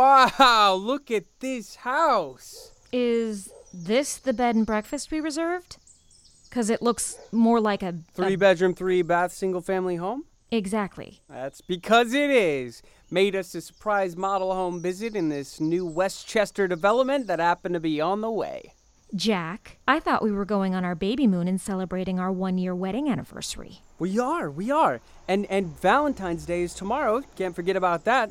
Wow, look at this house. Is this the bed and breakfast we reserved? Because it looks more like a. a- Three bedroom, three bath, single family home? exactly. That's because it is. Made us a surprise model home visit in this new Westchester development that happened to be on the way. Jack, I thought we were going on our baby moon and celebrating our one year wedding anniversary. We are, we are. And and Valentine's Day is tomorrow. Can't forget about that.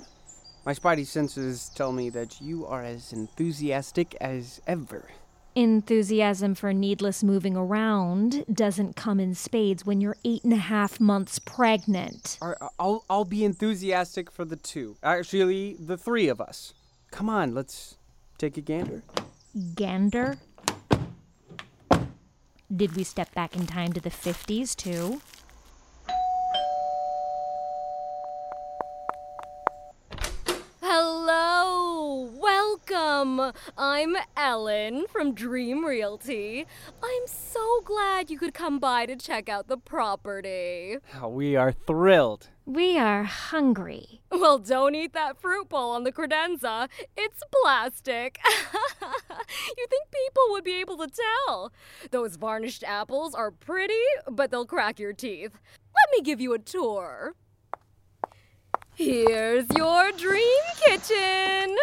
My spidey senses tell me that you are as enthusiastic as ever. Enthusiasm for needless moving around doesn't come in spades when you're eight and a half months pregnant. I'll I'll be enthusiastic for the two. Actually, the three of us. Come on, let's take a gander. Gander? Did we step back in time to the 50s, too? Hello, welcome. I'm Ellen from Dream Realty. I'm so glad you could come by to check out the property. Oh, we are thrilled. We are hungry. Well, don't eat that fruit bowl on the credenza. It's plastic. you think people would be able to tell? Those varnished apples are pretty, but they'll crack your teeth. Let me give you a tour. Here's your dream kitchen.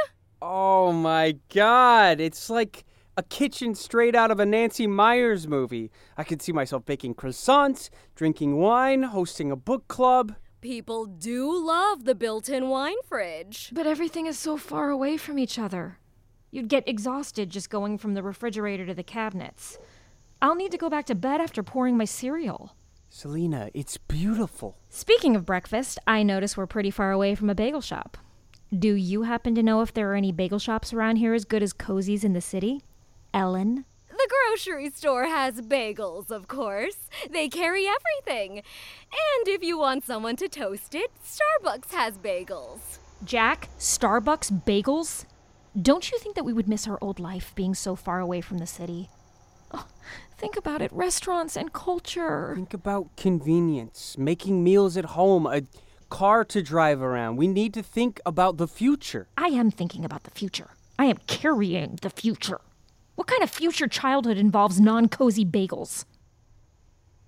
Oh my god, it's like a kitchen straight out of a Nancy Meyers movie. I could see myself baking croissants, drinking wine, hosting a book club. People do love the built in wine fridge. But everything is so far away from each other. You'd get exhausted just going from the refrigerator to the cabinets. I'll need to go back to bed after pouring my cereal. Selena, it's beautiful. Speaking of breakfast, I notice we're pretty far away from a bagel shop. Do you happen to know if there are any bagel shops around here as good as Cozy's in the city? Ellen? The grocery store has bagels, of course. They carry everything. And if you want someone to toast it, Starbucks has bagels. Jack? Starbucks? Bagels? Don't you think that we would miss our old life being so far away from the city? Oh, think about it restaurants and culture. Think about convenience, making meals at home, a car to drive around. We need to think about the future. I am thinking about the future. I am carrying the future. What kind of future childhood involves non cozy bagels?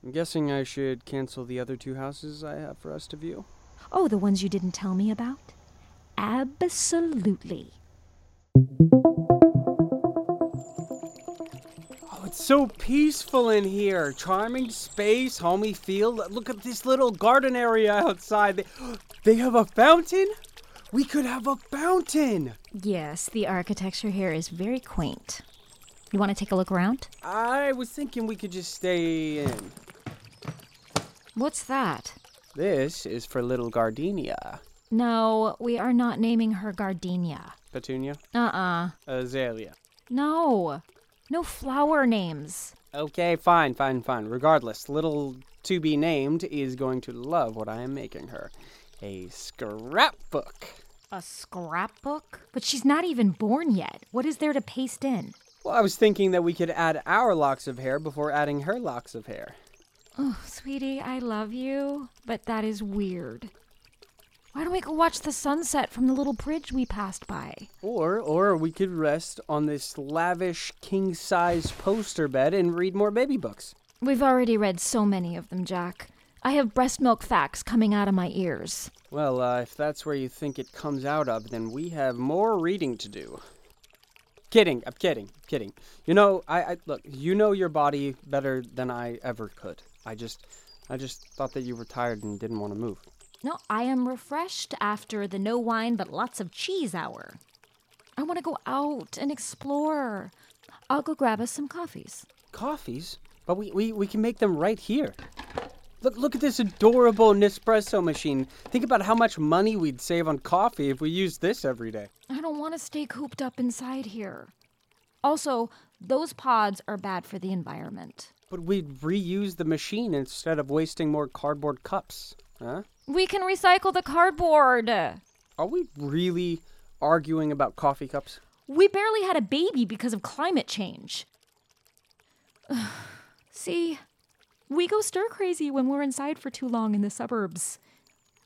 I'm guessing I should cancel the other two houses I have for us to view. Oh, the ones you didn't tell me about? Absolutely. So peaceful in here. Charming space, homey feel. Look at this little garden area outside. They, they have a fountain? We could have a fountain. Yes, the architecture here is very quaint. You want to take a look around? I was thinking we could just stay in. What's that? This is for little Gardenia. No, we are not naming her Gardenia. Petunia? Uh uh Azalea. No. No flower names. Okay, fine, fine, fine. Regardless, little to be named is going to love what I am making her. A scrapbook. A scrapbook? But she's not even born yet. What is there to paste in? Well, I was thinking that we could add our locks of hair before adding her locks of hair. Oh, sweetie, I love you, but that is weird. Why don't we go watch the sunset from the little bridge we passed by? Or or we could rest on this lavish king-size poster bed and read more baby books. We've already read so many of them, Jack. I have breast milk facts coming out of my ears. Well, uh, if that's where you think it comes out of, then we have more reading to do. Kidding, I'm kidding, kidding. You know, I, I look, you know your body better than I ever could. I just, I just thought that you were tired and didn't want to move. No, I am refreshed after the no wine but lots of cheese hour. I want to go out and explore. I'll go grab us some coffees. Coffees, but we, we, we can make them right here. Look, look at this adorable Nespresso machine. Think about how much money we'd save on coffee if we used this every day. I don't want to stay cooped up inside here. Also, those pods are bad for the environment. But we'd reuse the machine instead of wasting more cardboard cups. Huh? We can recycle the cardboard. Are we really arguing about coffee cups? We barely had a baby because of climate change. See, we go stir crazy when we're inside for too long in the suburbs.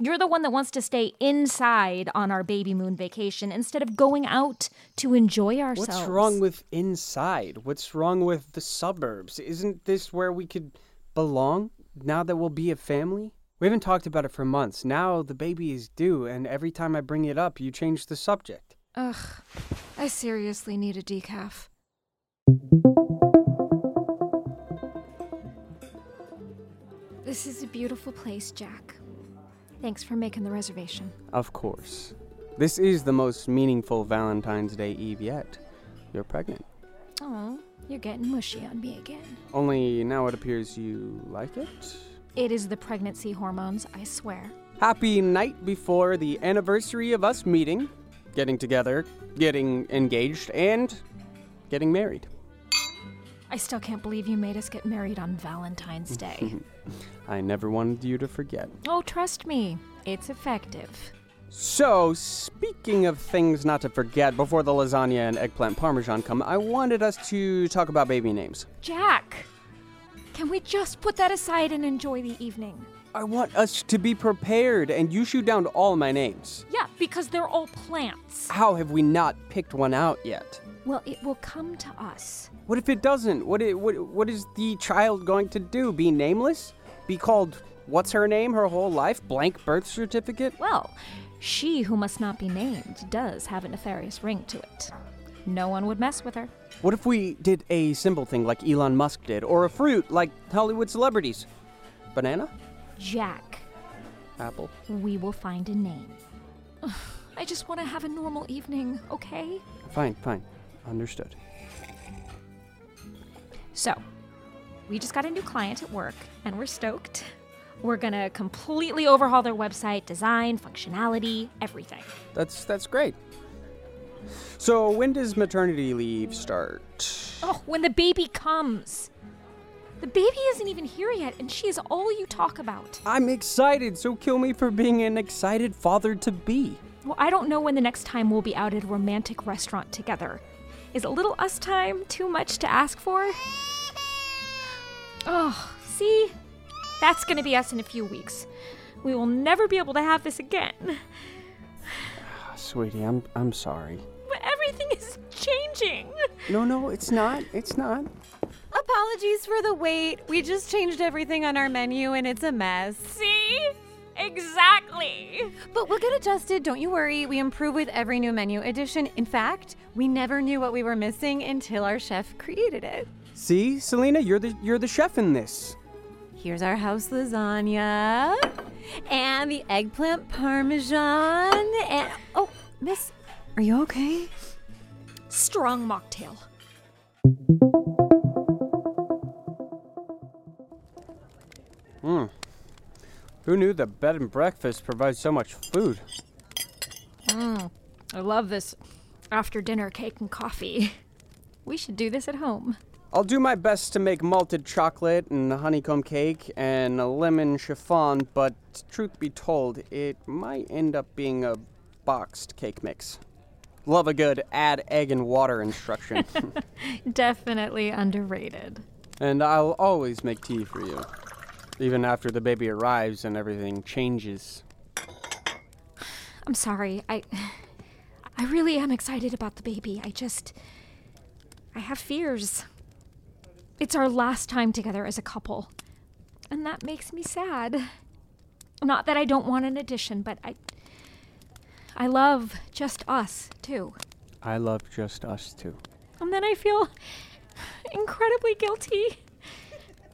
You're the one that wants to stay inside on our baby moon vacation instead of going out to enjoy ourselves. What's wrong with inside? What's wrong with the suburbs? Isn't this where we could belong now that we'll be a family? We haven't talked about it for months. Now the baby is due, and every time I bring it up, you change the subject. Ugh, I seriously need a decaf. This is a beautiful place, Jack. Thanks for making the reservation. Of course. This is the most meaningful Valentine's Day Eve yet. You're pregnant. Oh, you're getting mushy on me again. Only now it appears you like it? It is the pregnancy hormones, I swear. Happy night before the anniversary of us meeting, getting together, getting engaged, and getting married. I still can't believe you made us get married on Valentine's Day. I never wanted you to forget. oh, trust me, it's effective. So, speaking of things not to forget, before the lasagna and eggplant parmesan come, I wanted us to talk about baby names. Jack, can we just put that aside and enjoy the evening? I want us to be prepared, and you shoot down all my names. Yeah, because they're all plants. How have we not picked one out yet? Well, it will come to us. What if it doesn't? What, i what, what is the child going to do? Be nameless? Be called what's her name her whole life? Blank birth certificate? Well, she who must not be named does have a nefarious ring to it. No one would mess with her. What if we did a simple thing like Elon Musk did, or a fruit like Hollywood celebrities? Banana? Jack, Apple? we will find a name. I just want to have a normal evening, okay? Fine, fine. Understood. So, we just got a new client at work, and we're stoked. We're gonna completely overhaul their website, design, functionality, everything. That's that's great. So when does maternity leave start? Oh, when the baby comes! The baby isn't even here yet, and she is all you talk about. I'm excited, so kill me for being an excited father to be. Well, I don't know when the next time we'll be out at a romantic restaurant together. Is a little us time too much to ask for? Oh, see? That's gonna be us in a few weeks. We will never be able to have this again. Ah, Sweetie, I'm I'm sorry. But everything is changing. No, no, it's not. It's not. Apologies for the wait. We just changed everything on our menu and it's a mess. See? Exactly. But we'll get adjusted, don't you worry. We improve with every new menu addition. In fact, we never knew what we were missing until our chef created it. See, Selena, you're the you're the chef in this. Here's our house lasagna and the eggplant parmesan and oh, miss, are you okay? Strong mocktail. Hmm. Who knew that bed and breakfast provides so much food? Mmm. I love this after dinner cake and coffee. We should do this at home. I'll do my best to make malted chocolate and honeycomb cake and a lemon chiffon, but truth be told, it might end up being a boxed cake mix. Love a good add egg and water instruction. Definitely underrated. and I'll always make tea for you, even after the baby arrives and everything changes. I'm sorry. I I really am excited about the baby. I just I have fears. It's our last time together as a couple. And that makes me sad. Not that I don't want an addition, but I I love just us, too. I love just us too. And then I feel incredibly guilty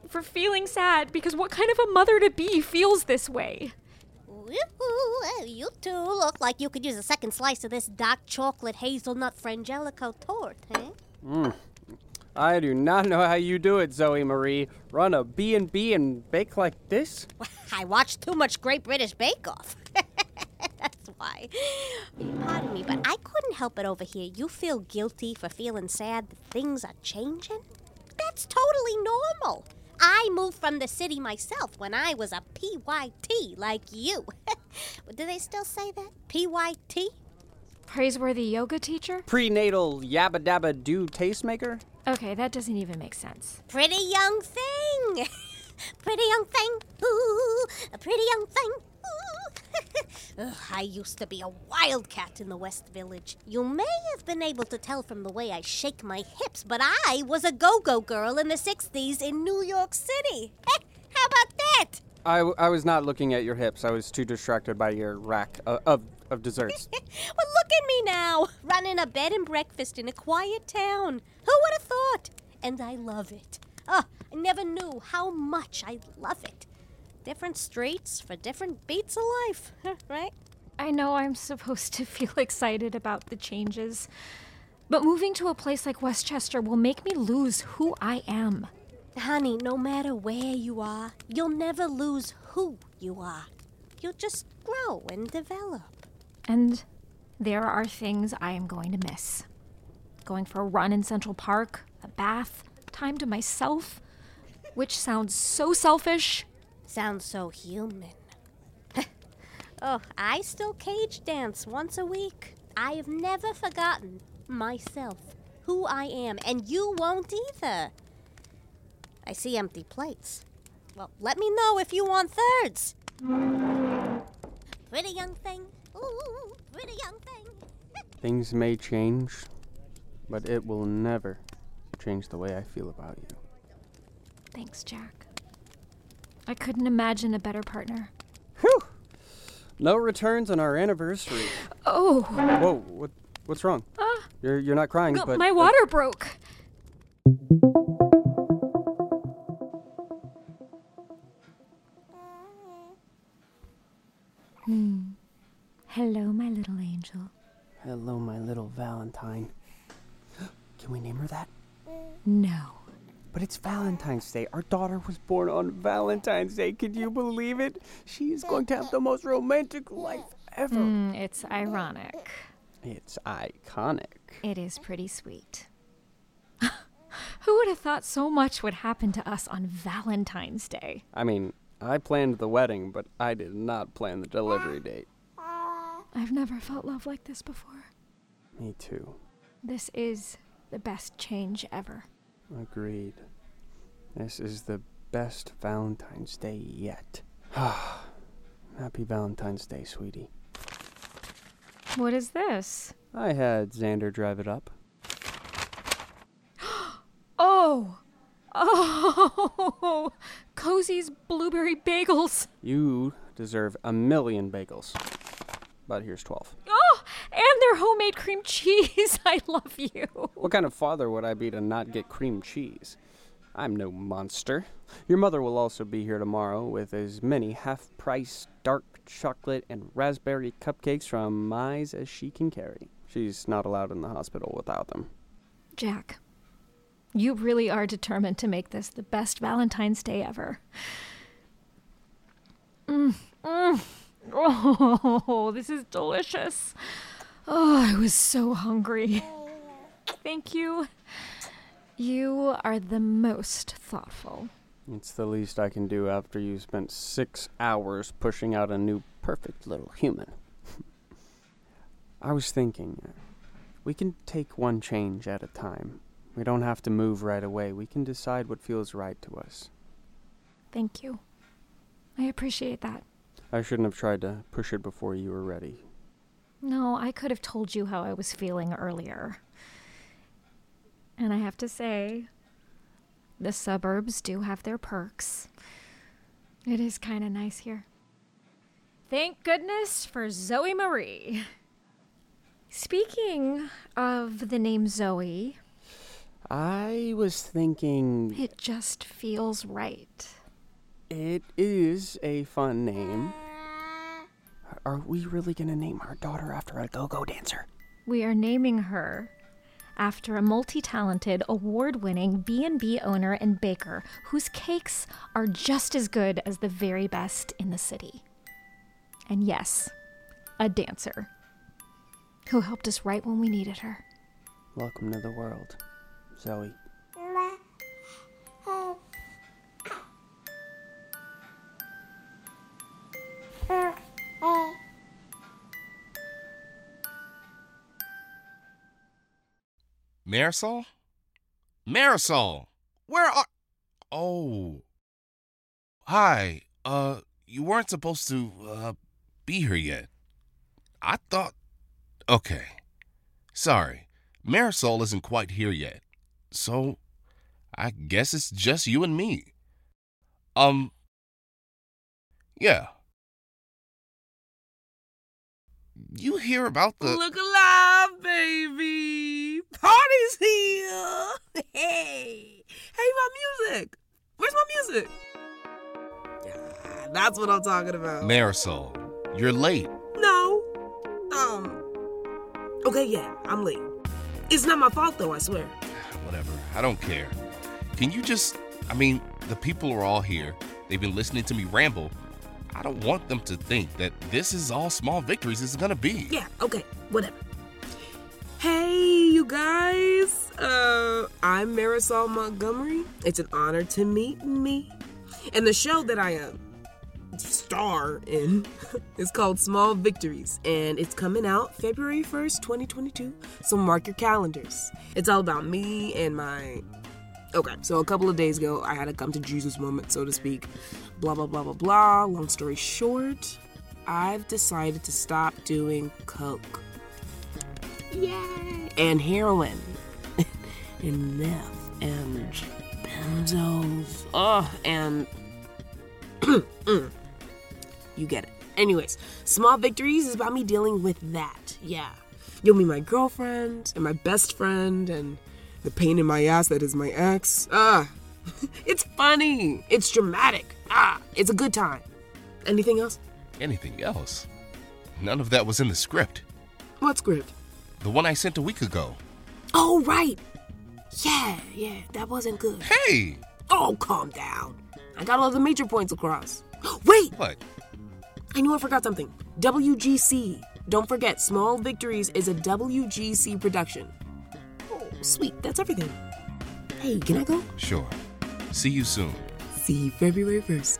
for feeling sad because what kind of a mother to be feels this way? You two look like you could use a second slice of this dark chocolate hazelnut frangelico torte, eh? I do not know how you do it, Zoe Marie. Run a B&B and bake like this? I watched too much Great British Bake Off. That's why. Pardon me, but I couldn't help it over here. You feel guilty for feeling sad that things are changing? That's totally normal. I moved from the city myself when I was a PYT like you. do they still say that? PYT? Praiseworthy yoga teacher? Prenatal yabba dabba do tastemaker? Okay, that doesn't even make sense. Pretty young thing. pretty young thing. Ooh, a pretty young thing. Ugh, I used to be a wildcat in the West Village. You may have been able to tell from the way I shake my hips, but I was a go go girl in the 60s in New York City. How about that? I, w- I was not looking at your hips. I was too distracted by your rack of, of, of desserts. well, look at me now, running a bed and breakfast in a quiet town. Who would have thought? And I love it. Oh, I never knew how much I love it. Different streets for different beats of life, right? I know I'm supposed to feel excited about the changes, but moving to a place like Westchester will make me lose who I am. Honey, no matter where you are, you'll never lose who you are. You'll just grow and develop. And there are things I am going to miss. Going for a run in Central Park, a bath, time to myself, which sounds so selfish. Sounds so human. oh, I still cage dance once a week. I have never forgotten myself, who I am, and you won't either. I see empty plates. Well, let me know if you want thirds. Pretty young thing. Ooh, pretty young thing. Things may change, but it will never change the way I feel about you. Thanks, Jack. I couldn't imagine a better partner. Whew! No returns on our anniversary. Oh, Whoa, what, what's wrong? Ah. You're, you're not crying, but. my uh, water broke. Hmm. Hello, my little angel. Hello, my little Valentine. Can we name her that? No. But it's Valentine's Day. Our daughter was born on Valentine's Day. Can you believe it? She is going to have the most romantic life ever. Mm, it's ironic. It's iconic. It is pretty sweet. Who would have thought so much would happen to us on Valentine's Day? I mean, I planned the wedding, but I did not plan the delivery date. I've never felt love like this before. Me too. This is the best change ever. Agreed. This is the best Valentine's Day yet. Happy Valentine's Day, sweetie. What is this? I had Xander drive it up. Oh! Oh! Cozy's blueberry bagels. You deserve a million bagels. But here's 12. Oh! Their homemade cream cheese. I love you. What kind of father would I be to not get cream cheese? I'm no monster. Your mother will also be here tomorrow with as many half price dark chocolate and raspberry cupcakes from Mize as she can carry. She's not allowed in the hospital without them. Jack, you really are determined to make this the best Valentine's Day ever. Mm, mm. Oh, this is delicious. Oh, I was so hungry. Thank you. You are the most thoughtful. It's the least I can do after you spent six hours pushing out a new perfect little human. I was thinking, uh, we can take one change at a time. We don't have to move right away. We can decide what feels right to us. Thank you. I appreciate that. I shouldn't have tried to push it before you were ready. No, I could have told you how I was feeling earlier. And I have to say, the suburbs do have their perks. It is kind of nice here. Thank goodness for Zoe Marie. Speaking of the name Zoe, I was thinking it just feels right. it is a fun name. Are we really gonna name our daughter after a go-go dancer? We are naming her after a multi-talented, award-winning B&B owner and baker whose cakes are just as good as the very best in the city. And yes, a dancer who helped us right when we needed her. Welcome to the world, Zoe. Marisol? Marisol! Where are. Oh. Hi. Uh, you weren't supposed to, uh, be here yet. I thought. Okay. Sorry. Marisol isn't quite here yet. So, I guess it's just you and me. Um. Yeah. You hear about the. Look alive, baby! Party's here! Hey! Hey, my music! Where's my music? That's what I'm talking about. Marisol, you're late. No. Um. Okay, yeah, I'm late. It's not my fault, though, I swear. Whatever. I don't care. Can you just. I mean, the people are all here. They've been listening to me ramble. I don't want them to think that this is all small victories is gonna be. Yeah, okay, whatever. Hey, you guys. Uh, I'm Marisol Montgomery. It's an honor to meet me. And the show that I am star in is called Small Victories, and it's coming out February 1st, 2022. So mark your calendars. It's all about me and my. Okay, so a couple of days ago, I had a come to Jesus moment, so to speak. Blah, blah, blah, blah, blah. Long story short, I've decided to stop doing coke. Yay! And heroin. and meth. And benzos. Ugh, and. you get it. Anyways, Small Victories is about me dealing with that. Yeah. You'll meet my girlfriend and my best friend and the pain in my ass that is my ex. Ah. it's funny. It's dramatic. Ah. It's a good time. Anything else? Anything else? None of that was in the script. What script? The one I sent a week ago. Oh, right. Yeah, yeah, that wasn't good. Hey! Oh, calm down. I got all the major points across. Wait! What? I knew I forgot something. WGC. Don't forget, Small Victories is a WGC production. Oh, sweet. That's everything. Hey, can I go? Sure. See you soon. See you February 1st.